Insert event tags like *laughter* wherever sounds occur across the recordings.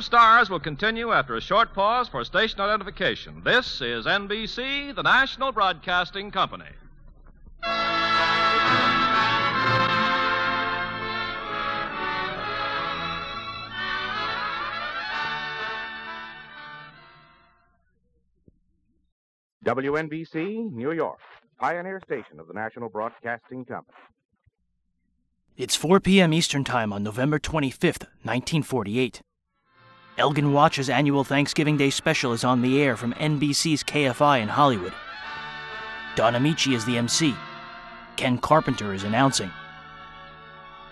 of Stars will continue after a short pause for station identification. This is NBC, the National Broadcasting Company. WNBC, New York, pioneer station of the National Broadcasting Company. It's 4 p.m. Eastern Time on November 25th, 1948. Elgin Watch's annual Thanksgiving Day special is on the air from NBC's KFI in Hollywood. Don Ameche is the MC. Ken Carpenter is announcing.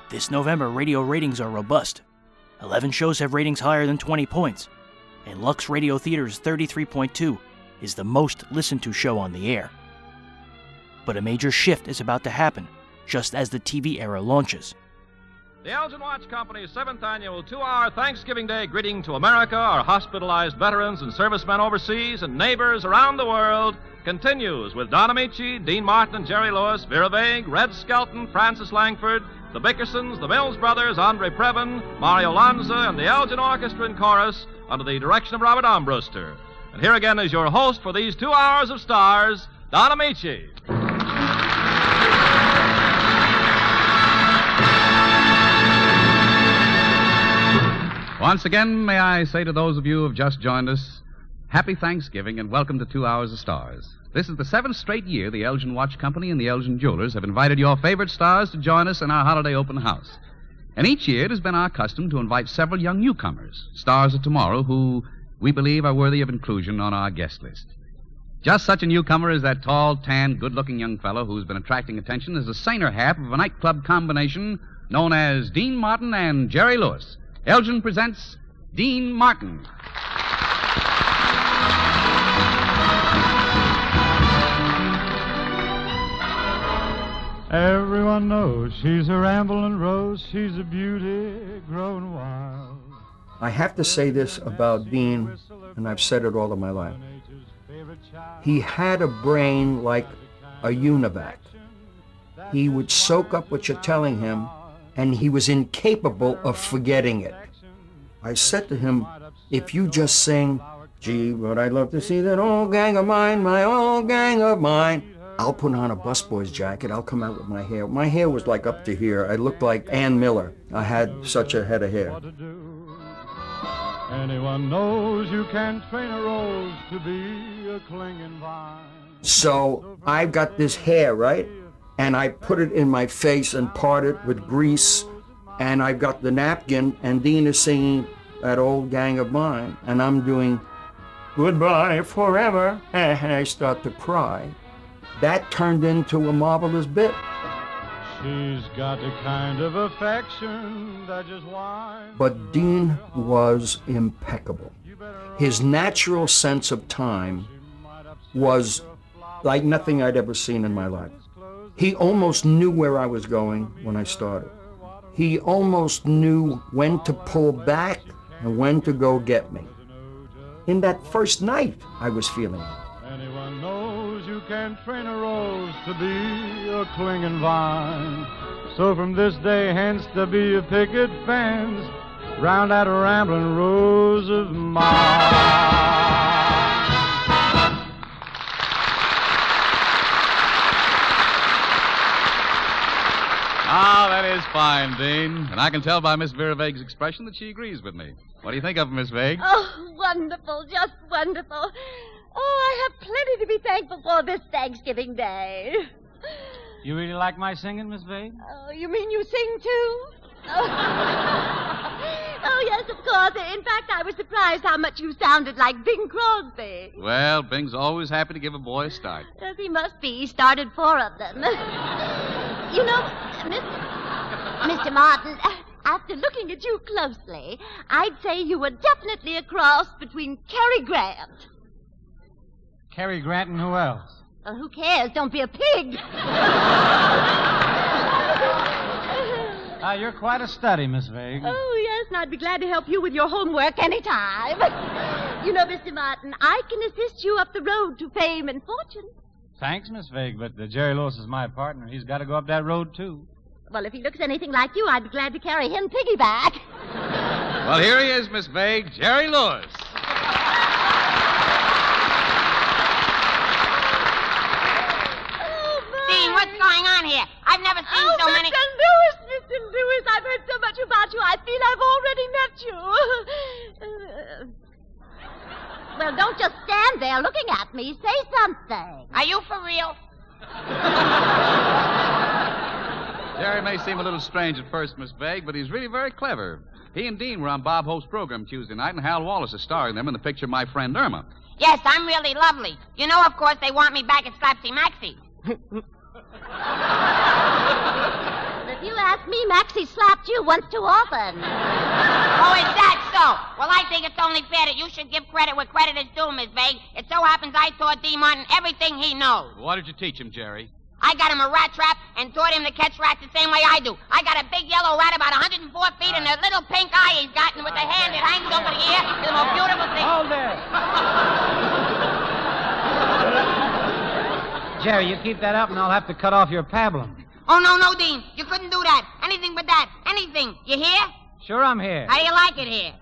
This November, radio ratings are robust. 11 shows have ratings higher than 20 points, and Lux Radio Theater's 33.2 is the most listened to show on the air. But a major shift is about to happen just as the TV era launches. The Elgin Watch Company's seventh annual two hour Thanksgiving Day greeting to America, our hospitalized veterans and servicemen overseas, and neighbors around the world continues with Don Ameche, Dean Martin, and Jerry Lewis, Vera Vague, Red Skelton, Frances Langford, the Bickersons, the Mills Brothers, Andre Previn, Mario Lanza, and the Elgin Orchestra and Chorus under the direction of Robert Armbruster. And here again is your host for these two hours of stars, Don Ameche. Once again, may I say to those of you who have just joined us, Happy Thanksgiving and welcome to Two Hours of Stars. This is the seventh straight year the Elgin Watch Company and the Elgin Jewelers have invited your favorite stars to join us in our holiday open house. And each year it has been our custom to invite several young newcomers, stars of tomorrow, who we believe are worthy of inclusion on our guest list. Just such a newcomer is that tall, tan, good looking young fellow who's been attracting attention as the saner half of a nightclub combination known as Dean Martin and Jerry Lewis. Elgin presents Dean Martin. Everyone knows she's a rambling rose. She's a beauty grown wild. I have to say this about Dean, and I've said it all of my life. He had a brain like a univac. He would soak up what you're telling him, and he was incapable of forgetting it. I said to him, if you just sing, gee, would I'd love to see that old gang of mine, my old gang of mine, I'll put on a busboy's jacket. I'll come out with my hair. My hair was like up to here. I looked like Ann Miller. I had such a head of hair. Anyone knows you can train a rose to be a clinging vine. So I've got this hair, right? And I put it in my face and part it with grease. And I've got the napkin, and Dean is singing that old gang of mine. And I'm doing goodbye forever. *laughs* And I start to cry. That turned into a marvelous bit. She's got a kind of affection that just whines. But Dean was impeccable. His natural sense of time was like nothing I'd ever seen in my life. He almost knew where I was going when I started. He almost knew when to pull back and when to go get me. In that first night, I was feeling it. Anyone knows you can train a rose to be a clinging vine. So from this day hence there be a picket fence round that rambling rose of mine. Is fine, Dean. And I can tell by Miss Vera Vague's expression that she agrees with me. What do you think of it, Miss Vague? Oh, wonderful, just wonderful. Oh, I have plenty to be thankful for this Thanksgiving Day. You really like my singing, Miss Vague? Oh, you mean you sing too? Oh. *laughs* oh, yes, of course. In fact, I was surprised how much you sounded like Bing Crosby. Well, Bing's always happy to give a boy a start. Yes, he must be. He started four of them. *laughs* you know, Miss, Mr. Martin, after looking at you closely, I'd say you were definitely a cross between Cary Grant. Cary Grant and who else? Well, who cares? Don't be a pig. Ah, you're quite a study, Miss Vague. Oh, yes, and I'd be glad to help you with your homework any time. you know, Mr. Martin, I can assist you up the road to fame and fortune. Thanks, Miss Vague, but uh, Jerry Lewis is my partner. He's got to go up that road, too. Well, if he looks anything like you, I'd be glad to carry him piggyback. Well, here he is, Miss Vague, Jerry Lewis. Oh, Dean, what's going on here? I've never seen Oh, so Mr. many. Lewis, Mr. Lewis, I've heard so much about you. I feel I've already met you. *laughs* well, don't just stand there looking at me. Say something. Are you for real? *laughs* Jerry may seem a little strange at first, Miss Vague, but he's really very clever. He and Dean were on Bob Hope's program Tuesday night, and Hal Wallis is starring them in the picture of My Friend Irma. Yes, I'm really lovely. You know, of course, they want me back at Slapsy Maxie. *laughs* If you ask me, Maxie slapped you once too often. Oh, is that so? Well, I think it's only fair that you should give credit where credit is due, Miss Vague. It so happens I taught Dean Martin everything he knows. Why did you teach him, Jerry? I got him a rat trap and taught him to catch rats the same way I do. I got a big yellow rat about 104 feet and a little pink eye he's got, and with the hand that hangs over the ear, it's the most beautiful thing. Hold there. *laughs* Jerry, you keep that up and I'll have to cut off your pablum. Oh, no, no, Dean. You couldn't do that. Anything but that. Anything. You hear? Sure, I'm here. How do you like it here?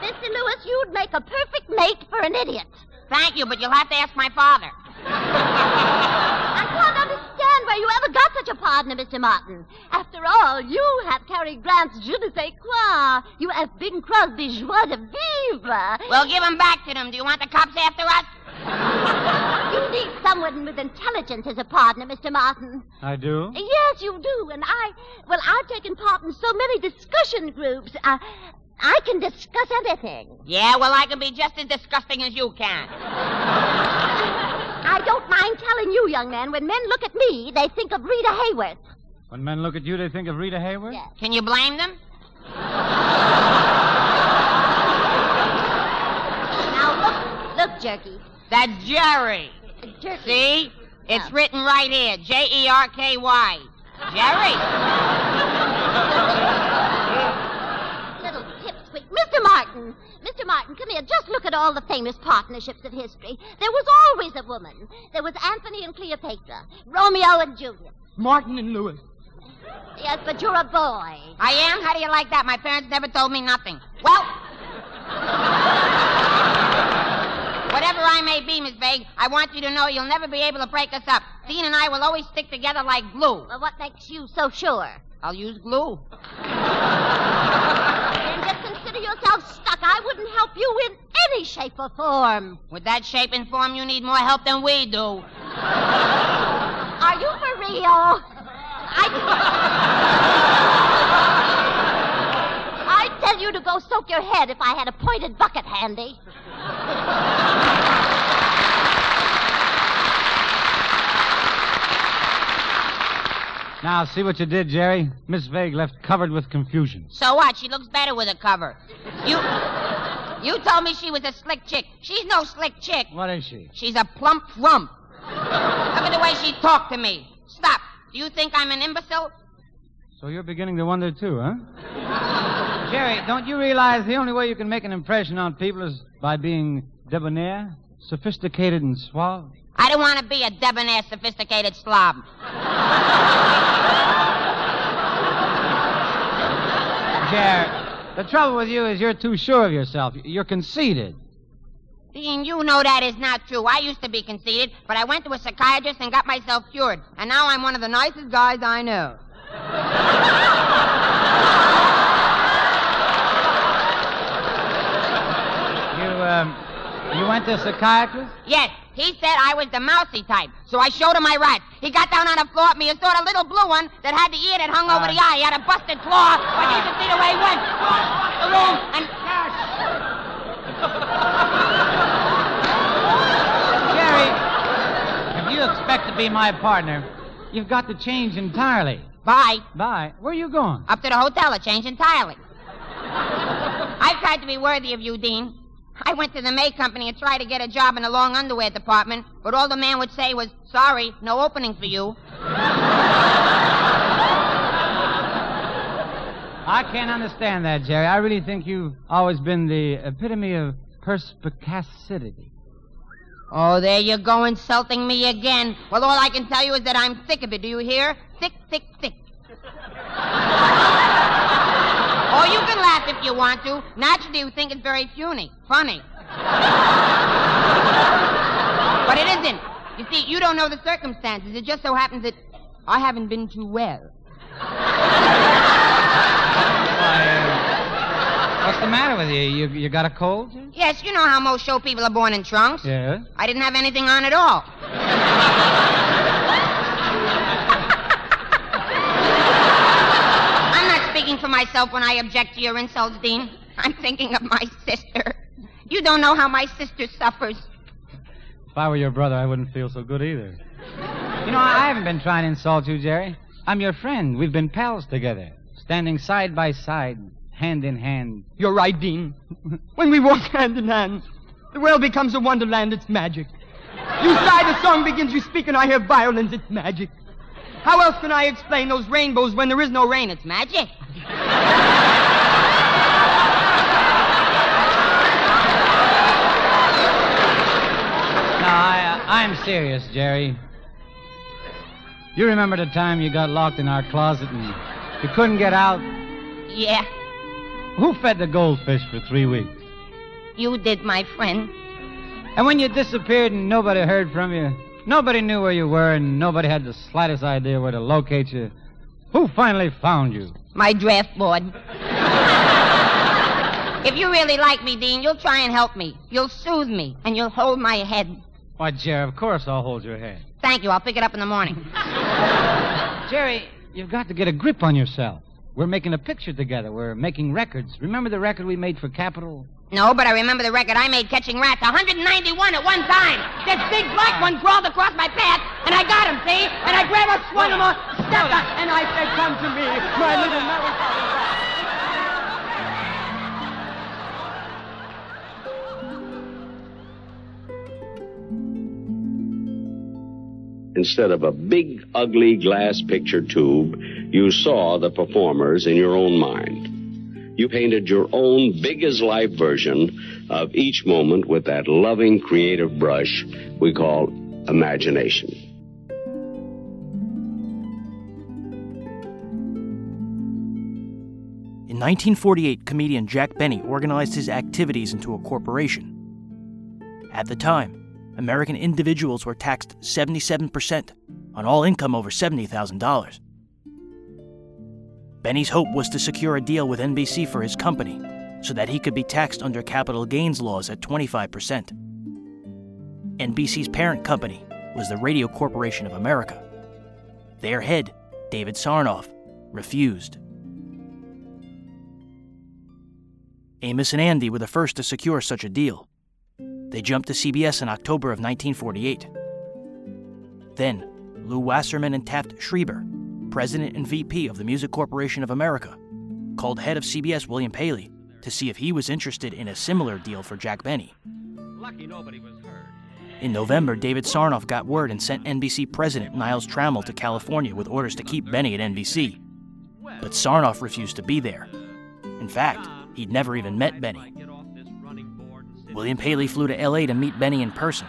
Mr. Lewis, you'd make a perfect mate for an idiot. Thank you, but you'll have to ask my father. *laughs* I can't understand where you ever got such a partner, Mr. Martin. After all, you have Cary Grant's je ne sais quoi. You have Bing Crosby's joie de vivre. We'll give him back to them. Do you want the cops after us? *laughs* You need someone with intelligence as a partner, Mr. Martin. I do? Yes, you do. And I, well, I've taken part in so many discussion groups. Uh, I can discuss anything. Yeah, well, I can be just as disgusting as you can. I don't mind telling you, young man, when men look at me, they think of Rita Hayworth. When men look at you, they think of Rita Hayworth? Yes. Can you blame them? Now, look, look, Jerky. That's Jerry. Jerky. See? It's Yeah. written right here. J E R K Y. Jerry. *laughs* Little pipsqueak. Mr. Martin. Mr. Martin, come here. Just look at all the famous partnerships of history. There was always a woman. There was Anthony and Cleopatra, Romeo and Juliet. Martin and Lewis. Yes, but you're a boy. I am? How do you like that? My parents never told me nothing. Well. Whatever I may be, Miss Vague, I want you to know you'll never be able to break us up. Dean and I will always stick together like glue. Well, what makes you so sure? I'll use glue. *laughs* Then just consider yourself stuck. I wouldn't help you in any shape or form. With that shape and form, you need more help than we do. Are you for real? I. I'd tell you to go soak your head if I had a pointed bucket handy. Now, see what you did, Jerry? Miss Vague left covered with confusion. So what? She looks better with a cover. You. You told me she was a slick chick. She's no slick chick. What is she? She's a plump rump. Look at the way she talked to me. Stop. Do you think I'm an imbecile? So you're beginning to wonder, too, huh? *laughs* Jerry, don't you realize the only way you can make an impression on people is by being debonair, sophisticated, and suave? I don't want to be a debonair, sophisticated slob. Jerry, the trouble with you is you're too sure of yourself. You're conceited. Dean, you know that is not true. I used to be conceited, but I went to a psychiatrist and got myself cured. And now I'm one of the nicest guys I know. You, um, you went to a psychiatrist? Yes, he said I was the mousy type, so I showed him my rats. He got down on the floor at me and saw a little blue one that had the ear that hung over the uh. eye. He had a busted claw, but you should see the way he went. The room and Cash. *laughs* Jerry, if you expect to be my partner, you've got to change entirely. bye. Bye. Where are you going? Up to the hotel to change entirely. *laughs* I've tried to be worthy of you, Dean. I went to the May Company and tried to get a job in the long underwear department, but all the man would say was, sorry, no opening for you. I can't understand that, Jerry. I really think you've always been the epitome of perspicacity. Oh, there you go, insulting me again. Well, all I can tell you is that I'm sick of it. Do you hear? Sick, sick, sick. Or you can laugh if you want to. Naturally, you think it's very puny, funny. but it isn't. You see, you don't know the circumstances. It just so happens that I haven't been too well. Uh, what's the matter with you? You, you got a cold? Yes, you know how most show people are born in trunks. Yeah. I didn't have anything on at all. For myself when I object to your insults, Dean. I'm thinking of my sister. You don't know how my sister suffers. If I were your brother, I wouldn't feel so good either. You know, I haven't been trying to insult you, Jerry. I'm your friend. We've been pals together, standing side by side, hand in hand. You're right, Dean. When we walk hand in hand, the world becomes a wonderland. It's magic. You sigh, the song begins. You speak, and I hear violins. It's magic. How else can I explain those rainbows when there is no rain? It's magic. No, I, uh, I'm serious, Jerry. You remember the time you got locked in our closet and you couldn't get out? Yeah, Who fed the goldfish for three weeks? you did, my friend. And when you disappeared and nobody heard from you, nobody knew where you were, and nobody had the slightest idea where to locate you, who finally found you? My draft board. if you really like me, Dean, you'll try and help me. You'll soothe me, and you'll hold my head. Why, Jerry, of course I'll hold your hand. Thank you. I'll pick it up in the morning. *laughs* Jerry, you've got to get a grip on yourself. We're making a picture together. We're making records. Remember the record we made for Capitol? No, but I remember the record I made catching rats. 191 at one time. This big black one crawled across my path, and I got him, see? And I grabbed a swung him on, And I said, Come to me, my little melancholy. Instead of a big, ugly glass picture tube, you saw the performers in your own mind. You painted your own big as life version of each moment with that loving, creative brush we call imagination. In 1948, comedian Jack Benny organized his activities into a corporation. At the time, American individuals were taxed 77% on all income over $70,000. Benny's hope was to secure a deal with NBC for his company so that he could be taxed under capital gains laws at 25%. NBC's parent company was the Radio Corporation of America. Their head, David Sarnoff, refused. Amos and Andy were the first to secure such a deal. They jumped to CBS in October of 1948. Then, Lew Wasserman and Taft Schreiber, president and VP of the Music Corporation of America, called head of CBS William Paley to see if he was interested in a similar deal for Jack Benny. Lucky nobody was hurt. In November, David Sarnoff got word and sent NBC president Niles Trammell to California with orders to keep Benny at NBC. But Sarnoff refused to be there. In fact, he'd never even met Benny. William Paley flew to LA to meet Benny in person,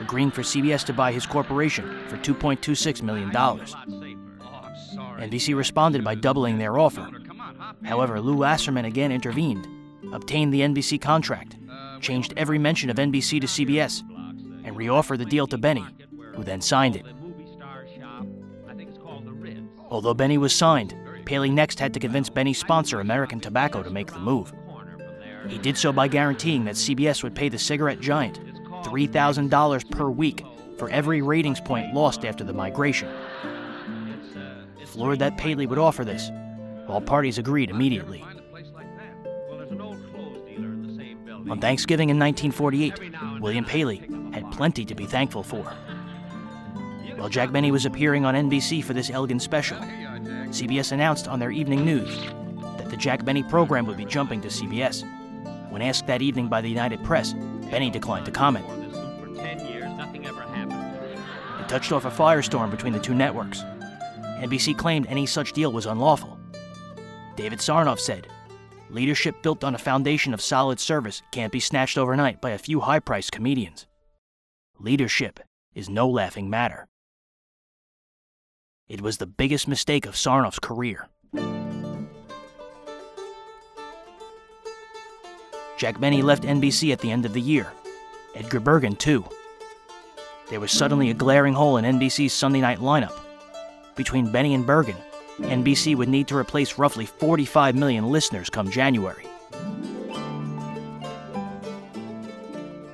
agreeing for CBS to buy his corporation for $2.26 million. NBC responded by doubling their offer. However, Lew Wasserman again intervened, obtained the NBC contract, changed every mention of NBC to CBS, and reoffered the deal to Benny, who then signed it. Although Benny was signed, Paley next had to convince Benny's sponsor, American Tobacco, to make the move. He did so by guaranteeing that CBS would pay the cigarette giant $3,000 per week for every ratings point lost after the migration. Floored that Paley would offer this, all parties agreed immediately. On Thanksgiving in 1948, William Paley had plenty to be thankful for. While Jack Benny was appearing on NBC for this Elgin special, CBS announced on their evening news that the Jack Benny program would be jumping to CBS. When asked that evening by the United Press, Benny declined to comment. It touched off a firestorm between the two networks. NBC claimed any such deal was unlawful. David Sarnoff said, Leadership built on a foundation of solid service can't be snatched overnight by a few high priced comedians. Leadership is no laughing matter. It was the biggest mistake of Sarnoff's career. Jack Benny left NBC at the end of the year. Edgar Bergen, too. There was suddenly a glaring hole in NBC's Sunday night lineup. Between Benny and Bergen, NBC would need to replace roughly 45 million listeners come January.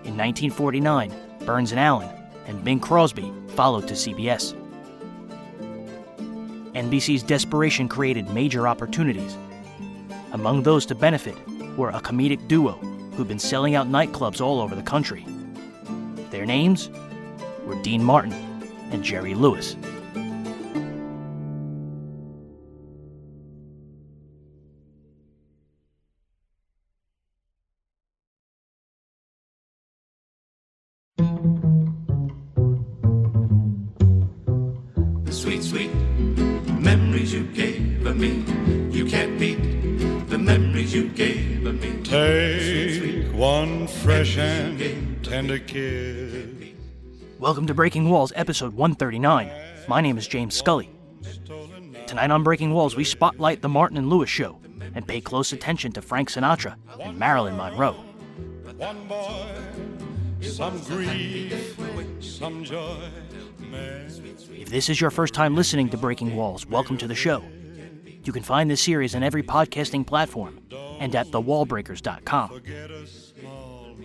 In 1949, Burns and Allen and Bing Crosby followed to CBS. NBC's desperation created major opportunities. Among those to benefit were a comedic duo who'd been selling out nightclubs all over the country. Their names were Dean Martin and Jerry Lewis. Sweet, sweet me. You can't beat the memories you gave of me. Take one fresh and tender kiss. Welcome to Breaking Walls, episode 139. My name is James Scully. Tonight on Breaking Walls, we spotlight The Martin and Lewis Show and pay close attention to Frank Sinatra and Marilyn Monroe. One boy, some grief, some joy. If this is your first time listening to Breaking Walls, welcome to the show. You can find this series on every podcasting platform and at thewallbreakers.com.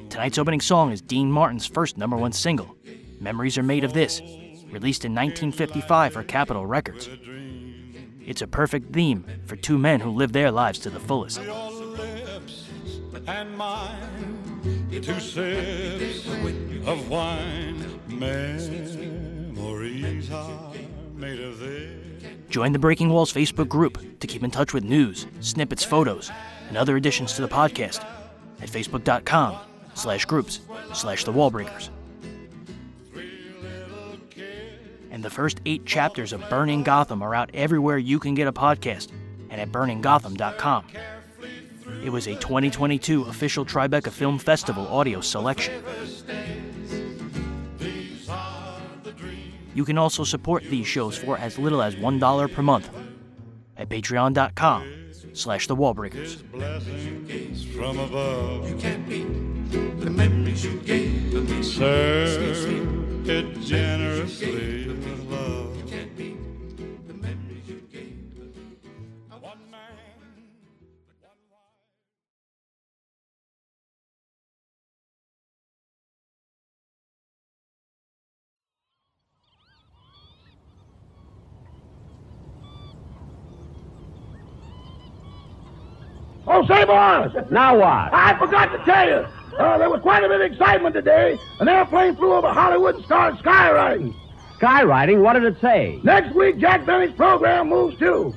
Tonight's opening song is Dean Martin's first number one single, Memories Are Made of This, released in 1955 for Capitol Records. It's a perfect theme for two men who live their lives to the fullest. two sips of wine. Memories are made of this. Join the Breaking Walls Facebook group to keep in touch with news, snippets, photos, and other additions to the podcast at facebook.com slash groups slash the wallbreakers. And the first eight chapters of Burning Gotham are out everywhere you can get a podcast and at burninggotham.com. It was a 2022 official Tribeca Film Festival audio selection. You can also support these shows for as little as $1 per month at patreon.com slash the wallbreakers. From above. You can't beat the memories you gave of me. Serve it generously Oh. Now what? I forgot to tell you. Uh, there was quite a bit of excitement today. An airplane flew over Hollywood and started skywriting. Skywriting? What did it say? Next week, Jack Benny's program moves too.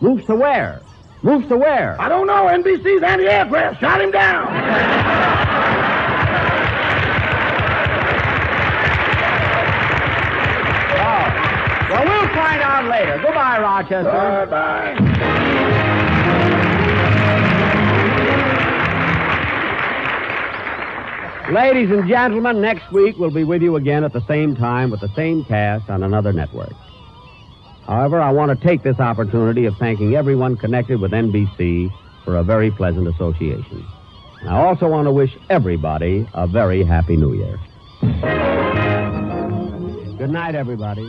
Moves to where? Moves to where? I don't know. NBC's anti-aircraft shot him down. Well, we'll find out later. Goodbye, Rochester. Bye-bye. Ladies and gentlemen, next week we'll be with you again at the same time with the same cast on another network. However, I want to take this opportunity of thanking everyone connected with NBC for a very pleasant association. I also want to wish everybody a very happy New Year. Good night, everybody.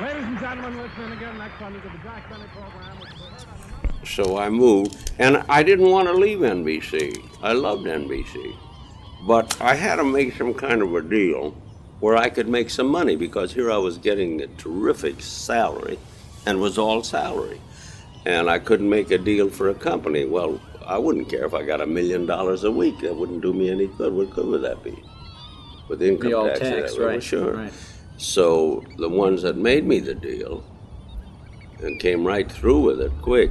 Ladies and gentlemen, listening again next Sunday to the Jack Benny program. So I moved, and I didn't want to leave NBC. I loved NBC. But I had to make some kind of a deal where I could make some money because here I was getting a terrific salary and was all salary. And I couldn't make a deal for a company. Well, I wouldn't care if I got a million dollars a week. That wouldn't do me any good. What good would that be? With income Be tax, tax, right, Sure. right. So the ones that made me the deal and came right through with it quick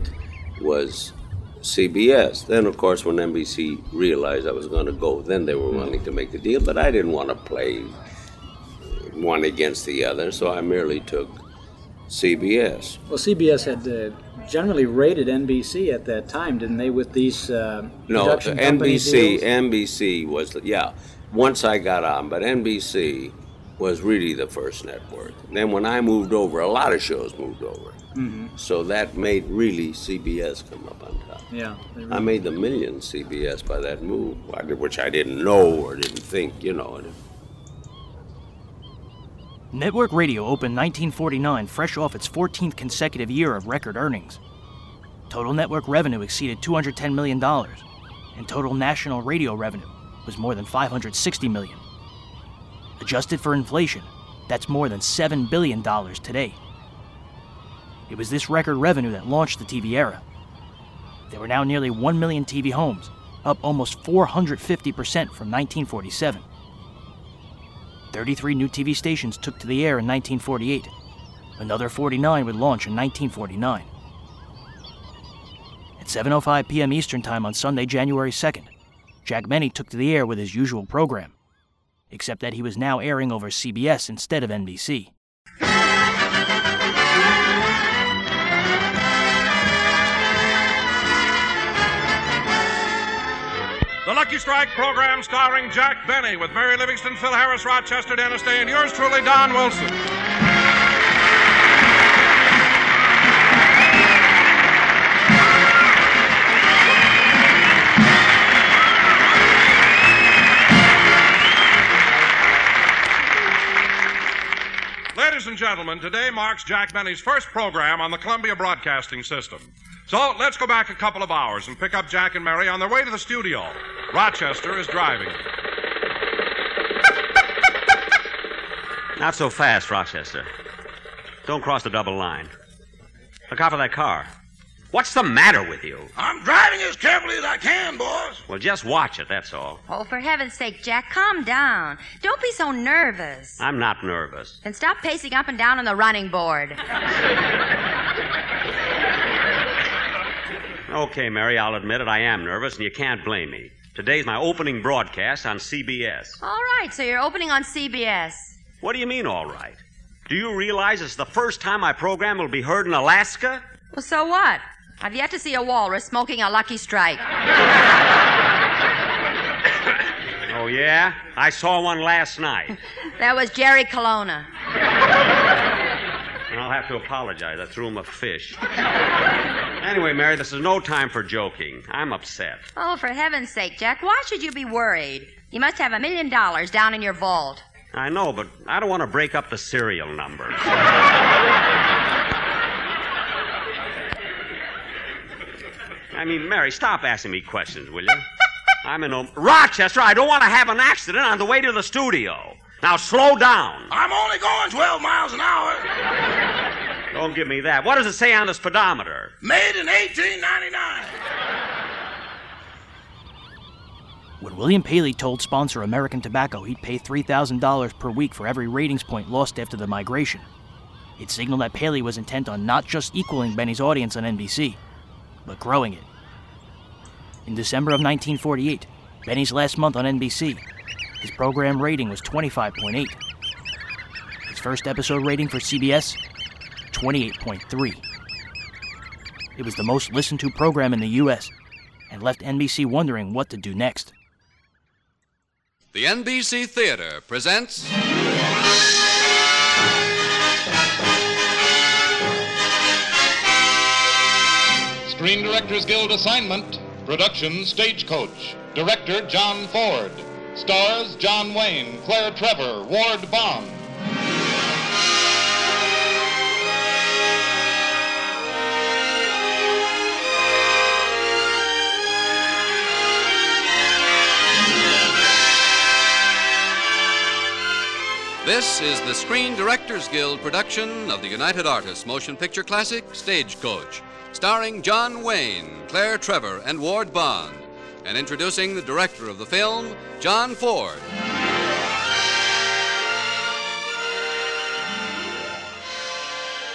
was CBS. Then, of course, when NBC realized I was going to go, then they were willing to make the deal. But I didn't want to play one against the other, so I merely took CBS. Well, CBS had uh, generally rated NBC at that time, didn't they, with these uh, No, NBC. NBC was yeah. Once I got on, but NBC was really the first network. Then when I moved over, a lot of shows moved over. Mm-hmm. So that made really CBS come up on top. Yeah. they I made the million CBS by that move, which I didn't know or didn't think, you know. Network radio opened 1949 fresh off its 14th consecutive year of record earnings. Total network revenue exceeded $210 million, and total national radio revenue was more than 560 million. Adjusted for inflation, that's more than $7 billion today. It was this record revenue that launched the TV era. There were now nearly 1 million TV homes, up almost 450% from 1947. 33 new TV stations took to the air in 1948. Another 49 would launch in 1949. At 7:05 p.m. Eastern Time on Sunday, January 2nd, Jack Benny took to the air with his usual program, except that he was now airing over CBS instead of NBC. Lucky Strike program starring Jack Benny with Mary Livingstone, Phil Harris, Rochester, Dennis Day, and yours truly, Don Wilson. Ladies and gentlemen, today marks Jack Benny's first program on the Columbia Broadcasting System. So let's go back a couple of hours and pick up Jack and Mary on their way to the studio. Rochester is driving. *laughs* Not so fast, Rochester. Don't cross the double line. Look out for that car. What's the matter with you? I'm driving as carefully as I can, boss. Well, just watch it, that's all. Oh, for heaven's sake, Jack, calm down. Don't be so nervous. I'm not nervous. And stop pacing up and down on the running board. *laughs* Okay, Mary, I'll admit it. I am nervous, and you can't blame me. Today's my opening broadcast on CBS. All right, so you're opening on CBS. What do you mean, all right? Do you realize it's the first time my program will be heard in Alaska? Well, so what? I've yet to see a walrus smoking a lucky strike. *coughs* Oh, yeah? I saw one last night. *laughs* That was Jerry Colonna. And I'll have to apologize. I threw him a fish. *laughs* Anyway, Mary, this is no time for joking. I'm upset. Oh, for heaven's sake, Jack, why should you be worried? You must have a million dollars down in your vault. I know, but I don't want to break up the serial numbers. I mean, Mary, stop asking me questions, will you? I'm in a... Rochester, I don't want to have an accident on the way to the studio. Now, slow down. I'm only going 12 miles an hour. Don't give me that. What does it say on the speedometer? Made in 1899. When William Paley told sponsor American Tobacco he'd pay $3,000 per week for every ratings point lost after the migration, it signaled that Paley was intent on not just equaling Benny's audience on NBC, but growing it. In December of 1948, Benny's last month on NBC, his program rating was 25.8. His first episode rating for CBS, 28.3. It was the most listened to program in the U.S. and left NBC wondering what to do next. The NBC Theater presents. Screen Directors Guild assignment. Production Stagecoach. Director John Ford. Stars John Wayne, Claire Trevor, Ward Bond. This is the Screen Directors Guild production of the United Artists Motion Picture Classic Stagecoach, starring John Wayne, Claire Trevor, and Ward Bond, and introducing the director of the film, John Ford.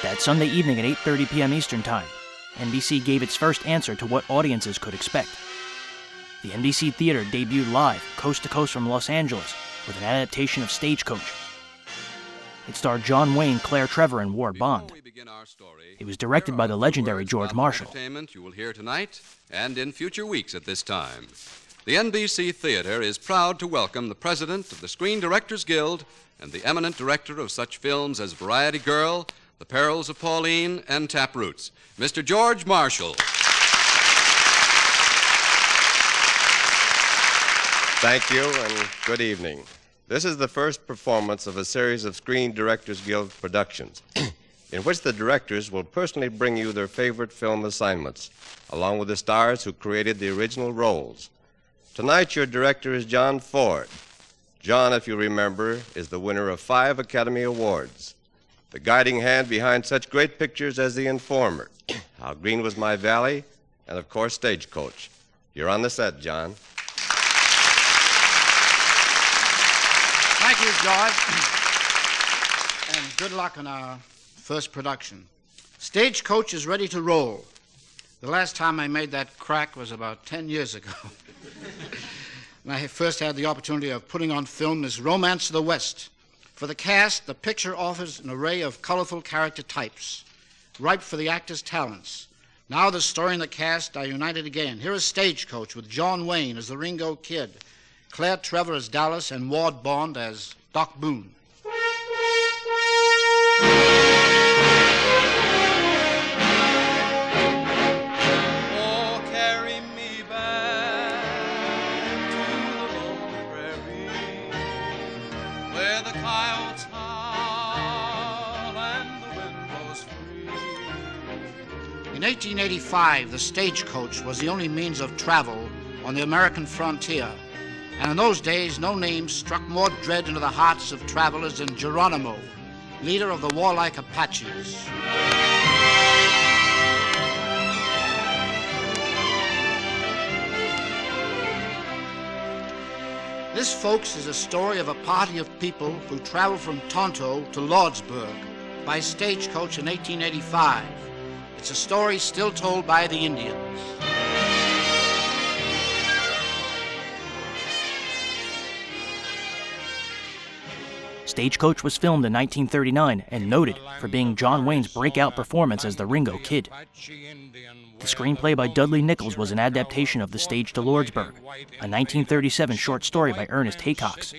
That Sunday evening at 8:30 p.m. Eastern Time, NBC gave its first answer to what audiences could expect. The NBC Theater debuted live, coast to coast from Los Angeles, with an adaptation of Stagecoach. It starred John Wayne, Claire Trevor, and Ward Bond. It was directed by the legendary George Marshall. Entertainment you will hear tonight and in future weeks at this time. The NBC Theater is proud to welcome the president of the Screen Directors Guild, and the eminent director of such films as Variety Girl, The Perils of Pauline, and Taproots, Mr. George Marshall. Thank you and good evening. This is the first performance of a series of Screen Directors Guild productions, *clears throat* in which the directors will personally bring you their favorite film assignments, along with the stars who created the original roles. Tonight, your director is John Ford. John, if you remember, is the winner of five Academy Awards, the guiding hand behind such great pictures as The Informer, *clears throat* How Green Was My Valley, and of course, Stagecoach. You're on the set, John. Thank you, George. *clears throat* and good luck on our first production. Stagecoach is ready to roll. The last time I made that crack was about 10 years ago. *laughs* and I first had the opportunity of putting on film this Romance of the West. For the cast, the picture offers an array of colorful character types, ripe for the actor's talents. Now the story and the cast are united again. Here is Stagecoach with John Wayne as the Ringo Kid, Claire Trevor as Dallas, and Ward Bond as Doc Boone. Oh, carry me back to the lone prairie where the coyotes howl and the wind blows free. In 1885, the stagecoach was the only means of travel on the American frontier. And in those days, no name struck more dread into the hearts of travelers than Geronimo, leader of the warlike Apaches. This, folks, is a story of a party of people who traveled from Tonto to Lordsburg by stagecoach in 1885. It's a story still told by the Indians. Stagecoach was filmed in 1939 and noted for being John Wayne's breakout performance as the Ringo Kid. The screenplay by Dudley Nichols was an adaptation of The Stage to Lordsburg, a 1937 short story by Ernest Haycox.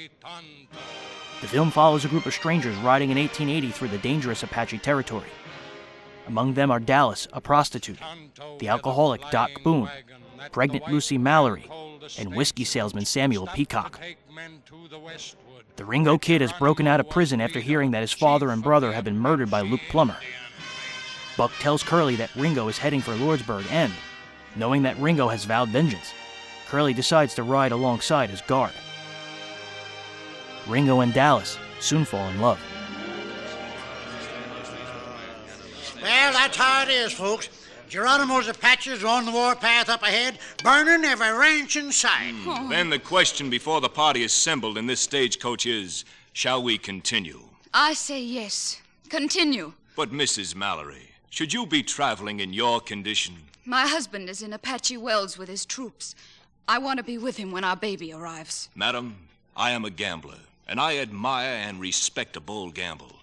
The film follows a group of strangers riding in 1880 through the dangerous Apache territory. Among them are Dallas, a prostitute, the alcoholic Doc Boone, pregnant Lucy Mallory, and whiskey salesman Samuel Peacock. The Ringo Kid has broken out of prison after hearing that his father and brother have been murdered by Luke Plummer. Buck tells Curly that Ringo is heading for Lordsburg and, knowing that Ringo has vowed vengeance, Curly decides to ride alongside as guard. Ringo and Dallas soon fall in love. Well, that's how it is, folks. Geronimo's Apaches are on the warpath up ahead, burning every ranch in sight. Hmm. Then the question before the party assembled in this stagecoach is shall we continue? I say yes. Continue. But, Mrs. Mallory, should you be traveling in your condition? My husband is in Apache Wells with his troops. I want to be with him when our baby arrives. Madam, I am a gambler, and I admire and respect a bold gamble.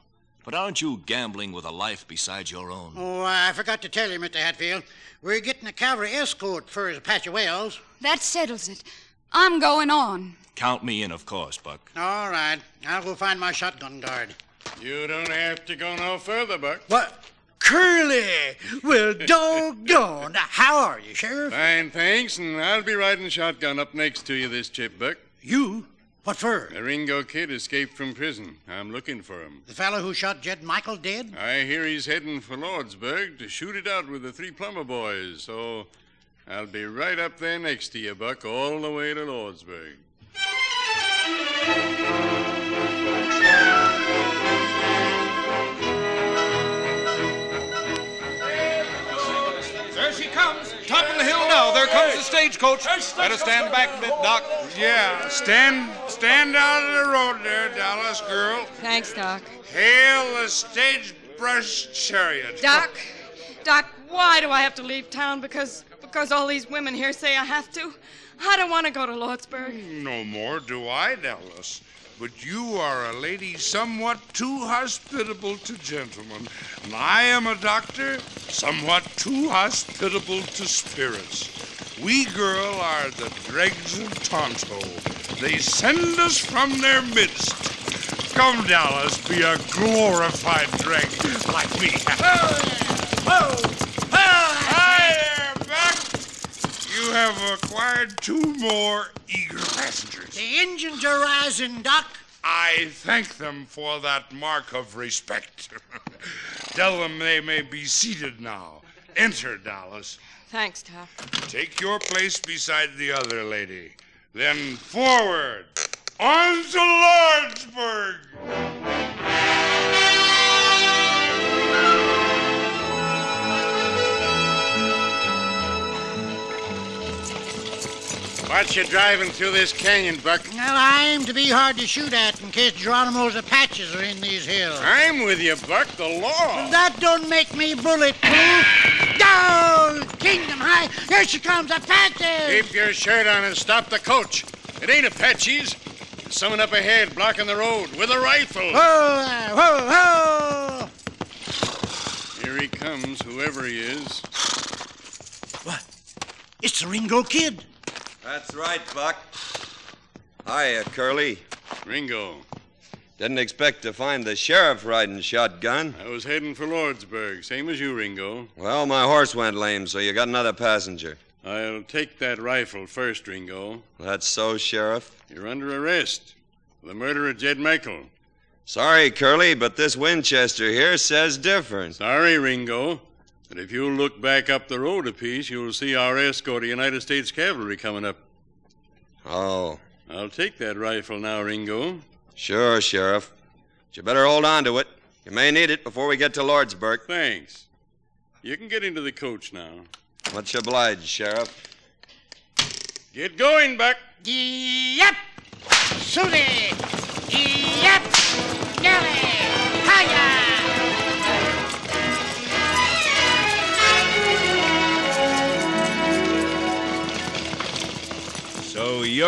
But aren't you gambling with a life besides your own? Oh, I forgot to tell you, Mr. Hatfield. We're getting a cavalry escort for Apache Wells. That settles it. I'm going on. Count me in, of course, Buck. All right. I'll go find my shotgun guard. You don't have to go no further, Buck. What? Curly! Well, *laughs* doggone. How are you, Sheriff? Fine, thanks, and I'll be riding shotgun up next to you this trip, Buck. You? What for? The Ringo kid escaped from prison. I'm looking for him. The fellow who shot Jed Michael dead? I hear he's heading for Lordsburg to shoot it out with the three Plummer boys, so I'll be right up there next to you, Buck, all the way to Lordsburg. There she comes, topping the hill now. There comes the stagecoach. Better stand back a bit, Doc. Yeah, stand stand out of the road there, Dallas girl. Thanks, Doc. Hail the stage-brush chariot. Doc, Doc, why do I have to leave town? Because because all these women here say I have to. I don't want to go to Lordsburg. No more do I, Dallas. But you are a lady somewhat too hospitable to gentlemen. And I am a doctor somewhat too hospitable to spirits. We girl are the dregs of Tonto. They send us from their midst. Come, Dallas, be a glorified drink like me. Hi there, Buck. You have acquired two more eager passengers. The engines are rising, Doc. I thank them for that mark of respect. *laughs* Tell them they may be seated now. Enter, Dallas. Thanks, Doc. Take your place beside the other lady. Then forward. On to Lordsburg. Watch you driving through this canyon, Buck. Well, I aim to be hard to shoot at in case Geronimo's Apaches are in these hills. I'm with you, Buck. The law. That don't make me bulletproof. Down! Kingdom High! Here she comes, Apaches! Keep your shirt on and stop the coach. It ain't Apaches. There's someone up ahead blocking the road with a rifle. Whoa there! Whoa, whoa! Here he comes, whoever he is. What? It's the Ringo Kid. That's right, Buck. Hiya, Curly. Ringo. Didn't expect to find the sheriff riding shotgun. I was heading for Lordsburg, same as you, Ringo. Well, my horse went lame, so you got another passenger. I'll take that rifle first, Ringo. That's so, Sheriff. You're under arrest for the murder of Jed Michael. Sorry, Curly, but this Winchester here says different. Sorry, Ringo. But if you'll look back up the road a piece, you'll see our escort of United States Cavalry coming up. Oh. I'll take that rifle now, Ringo. Sure, Sheriff. But you better hold on to it. You may need it before we get to Lordsburg. Thanks. You can get into the coach now. Much obliged, Sheriff. Get going, Buck. Yep! Susie! Yep! Nelly!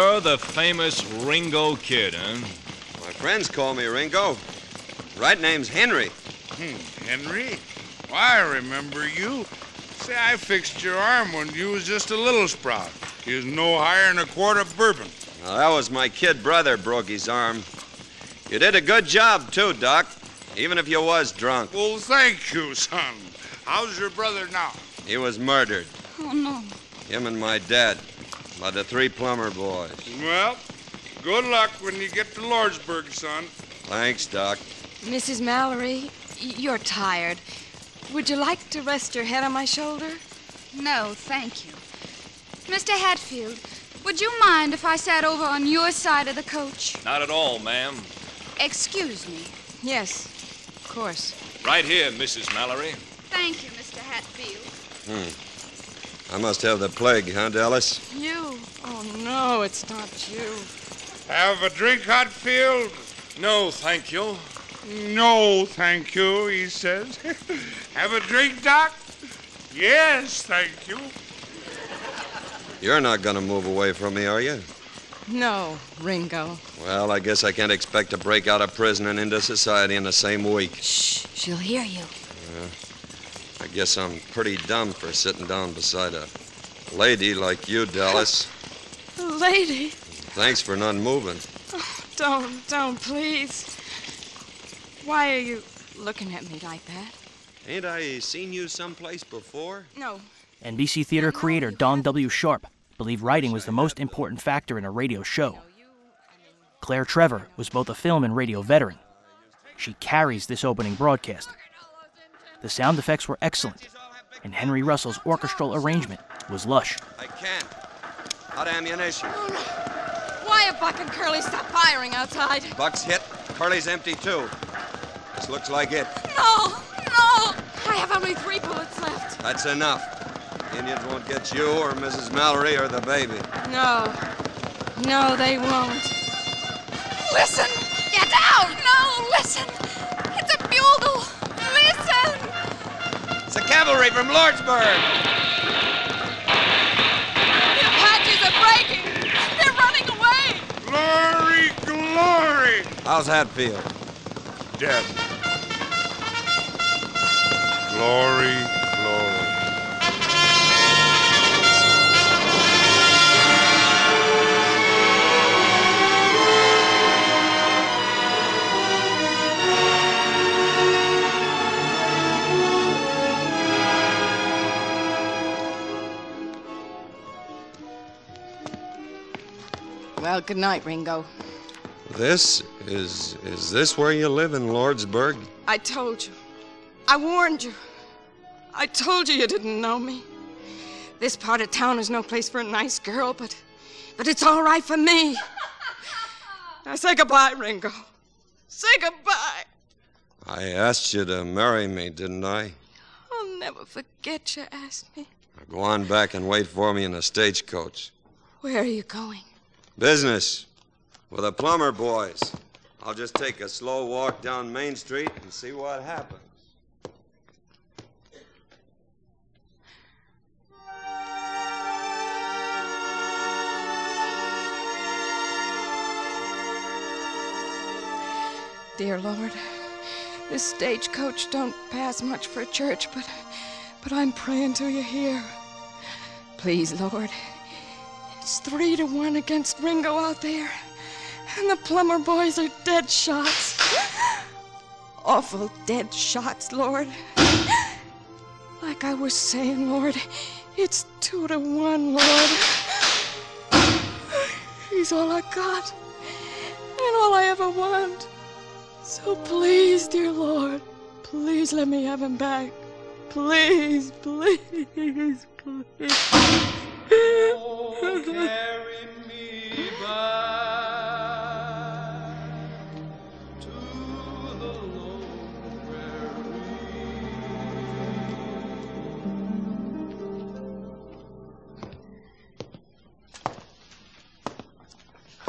You're the famous Ringo Kid, huh? My friends call me Ringo. Right name's Henry. Hmm, Henry? Why, I remember you. Say, I fixed your arm when you was just a little sprout. He was no higher than a quart of bourbon. Now, that was my kid brother broke his arm. You did a good job, too, Doc, even if you was drunk. Well, thank you, son. How's your brother now? He was murdered. Oh, no. Him and my dad. By the three Plummer boys. Well, good luck when you get to Lordsburg, son. Thanks, Doc. Mrs. Mallory, you're tired. Would you like to rest your head on my shoulder? No, thank you. Mr. Hatfield, would you mind if I sat over on your side of the coach? Not at all, ma'am. Excuse me. Yes, of course. Right here, Mrs. Mallory. Thank you, Mr. Hatfield. Hmm. I must have the plague, huh, Dallas? You? Oh, no, it's not you. Have a drink, Hatfield? No, thank you. No, thank you, he says. *laughs* Have a drink, Doc? Yes, thank you. You're not going to move away from me, are you? No, Ringo. Well, I guess I can't expect to break out of prison and into society in the same week. Shh, she'll hear you. Uh, I guess I'm pretty dumb for sitting down beside a lady like you, Dallas. Lady. Thanks for not moving. Oh, don't, don't, please. Why are you looking at me like that? Ain't I seen you someplace before? No. NBC theater creator Don W. Sharp believed writing was the most important factor in a radio show. Claire Trevor was both a film and radio veteran. She carries this opening broadcast. The sound effects were excellent, and Henry Russell's orchestral arrangement was lush. I can't. Out of ammunition. Why have Buck and Curly stopped firing outside? Buck's hit. Curly's empty, too. This looks like it. No, no! I have only three bullets left. That's enough. Indians won't get you or Mrs. Mallory or the baby. No. No, they won't. Listen! Get out! No, listen! It's a bugle! Listen! It's the cavalry from Lordsburg! The Apaches are breaking! They're running away! Glory, glory! How's Hatfield? Dead. Glory, glory. Well, good night, Ringo. This is is this where you live in Lordsburg? I told you. I warned you. I told you you didn't know me. This part of town is no place for a nice girl, but but it's all right for me. Now say goodbye, Ringo. Say goodbye. I asked you to marry me, didn't I? I'll never forget you asked me. Now go on back and wait for me in the stagecoach. Where are you going? Business with the Plummer boys. I'll just take a slow walk down Main Street and see what happens. Dear Lord, this stagecoach don't pass much for a church, but but I'm praying to you here. Please, Lord. It's three to one against Ringo out there. And the Plummer boys are dead shots. Awful dead shots, Lord. Like I was saying, Lord, it's two to one, Lord. He's all I got. And all I ever want. So please, dear Lord, please let me have him back. Please, please, please.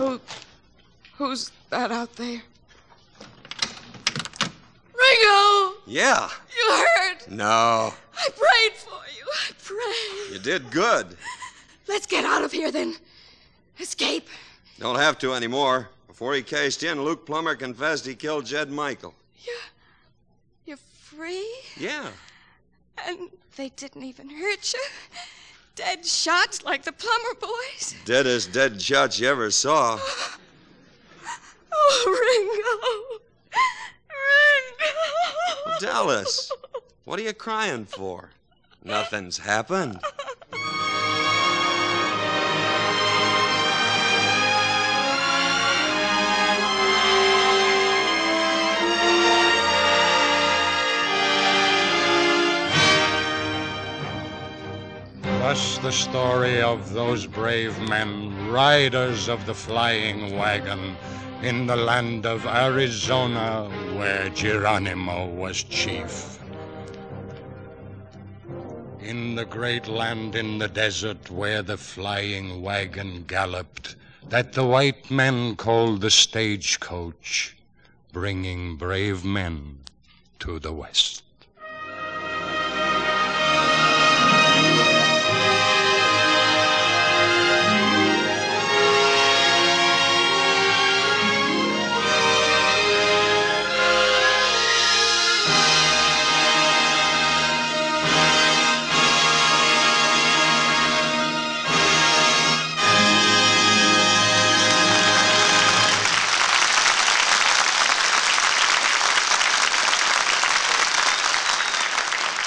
Who, who's that out there? Ringo! Yeah. You heard? No. I prayed for you. I prayed. You did good. Let's get out of here then. Escape. Don't have to anymore. Before he cased in, Luke Plummer confessed he killed Jed Michael. Yeah. You're free? Yeah. And they didn't even hurt you? Dead shots like the Plummer boys? Deadest dead shots you ever saw. Oh, Ringo. Ringo. Dallas, what are you crying for? Nothing's happened. Thus the story of those brave men, riders of the flying wagon, in the land of Arizona where Geronimo was chief. In the great land in the desert where the flying wagon galloped, that the white men called the stagecoach, bringing brave men to the west.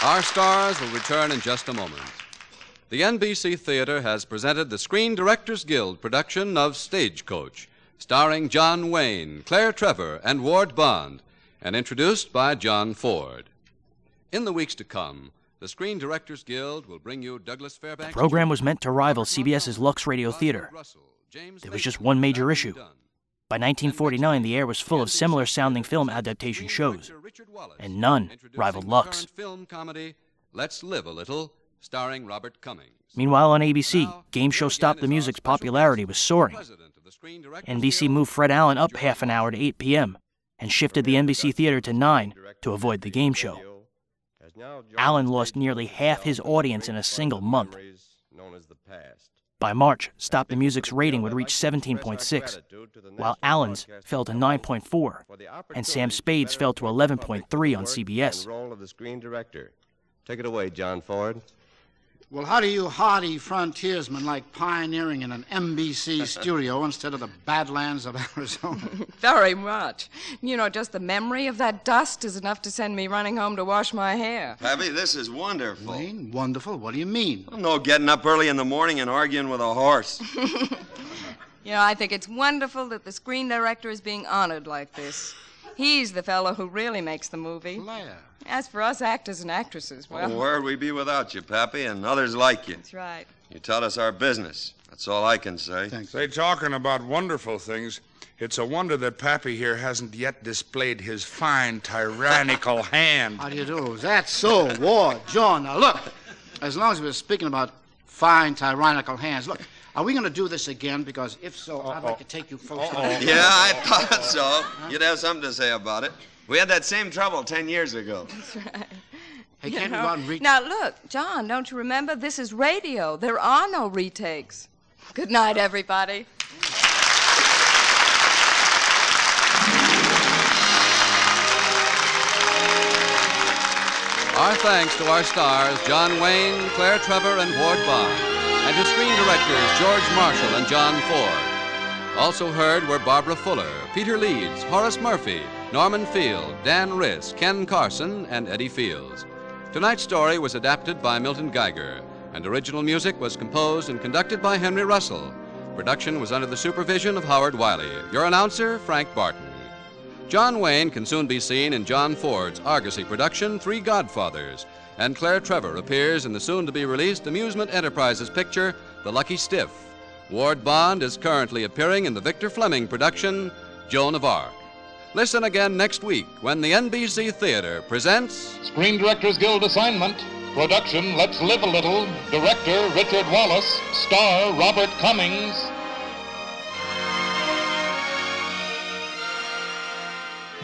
Our stars will return in just a moment. The NBC Theater has presented the Screen Directors Guild production of Stagecoach, starring John Wayne, Claire Trevor, and Ward Bond, and introduced by John Ford. In the weeks to come, the Screen Directors Guild will bring you Douglas Fairbanks. The program was meant to rival CBS's Lux Radio Theater. There was just one major issue. By 1949, the air was full of similar sounding film adaptation shows, and none rivaled Lux. film comedy Let's Live a Little, starring Robert Cummings. Meanwhile, on ABC, game show Stop the Music's popularity was soaring. NBC moved Fred Allen up half an hour to 8 p.m. and shifted the NBC Theater to 9 to avoid the game show. Allen lost nearly half his audience in a single month. By March, Stop the Music's rating would reach 17.6, while Allen's fell to 9.4, and Sam Spade's fell to 11.3 on CBS. Take it away, John Ford. Well, how do you hardy frontiersmen like pioneering in an NBC *laughs* studio instead of the badlands of Arizona? *laughs* Very much. You know, just the memory of that dust is enough to send me running home to wash my hair. Pappy, this is wonderful. Wayne, wonderful? What do you mean? No getting up early in the morning and arguing with a horse. *laughs* You know, I think it's wonderful that the screen director is being honored like this. He's the fellow who really makes the movie. Flair. As for us actors and actresses, well, Well, where'd we be without you, Pappy, and others like you? that's right. You taught us our business. That's all I can say. Thanks. Say, talking about wonderful things, it's a wonder that Pappy here hasn't yet displayed his fine tyrannical *laughs* hand. How do you do? That's so, Ward, John. Now look, as long as we're speaking about fine tyrannical hands, look, are we going to do this again? Because if so, I'd like to take you folks. Yeah, I thought so. You'd have something to say about it. We had that same trouble ten years ago. *laughs* That's right. Hey, You can't we know? go out and read? Now, look, John, don't you remember? This is radio. There are no retakes. Good night, everybody. Our thanks to our stars, John Wayne, Claire Trevor, and Ward Bond, and to screen directors George Marshall and John Ford. Also heard were Barbara Fuller, Peter Leeds, Horace Murphy, Norman Field, Dan Riss, Ken Carson, and Eddie Fields. Tonight's story was adapted by Milton Geiger, and original music was composed and conducted by Henry Russell. Production was under the supervision of Howard Wiley. Your announcer, Frank Barton. John Wayne can soon be seen in John Ford's Argosy production, Three Godfathers, and Claire Trevor appears in the soon to be released Amusement Enterprises picture, The Lucky Stiff. Ward Bond is currently appearing in the Victor Fleming production, Joan of Arc. Listen again next week when the NBC Theater presents Screen Directors Guild assignment. Production Let's Live a Little. Director Richard Wallace. Star Robert Cummings.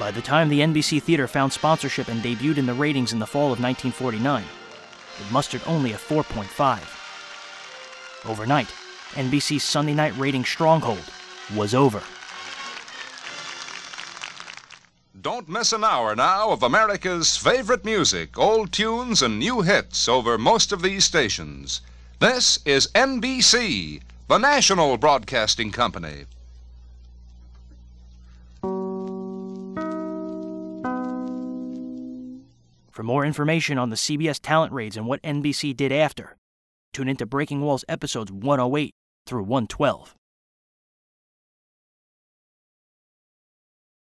By the time the NBC Theater found sponsorship and debuted in the ratings in the fall of 1949, it mustered only a 4.5. Overnight, NBC's Sunday night rating stronghold was over. Don't miss an hour now of America's favorite music, old tunes, and new hits over most of these stations. This is NBC, the national broadcasting company. For more information on the CBS talent raids and what NBC did after, tune into Breaking Walls episodes 108 through 112.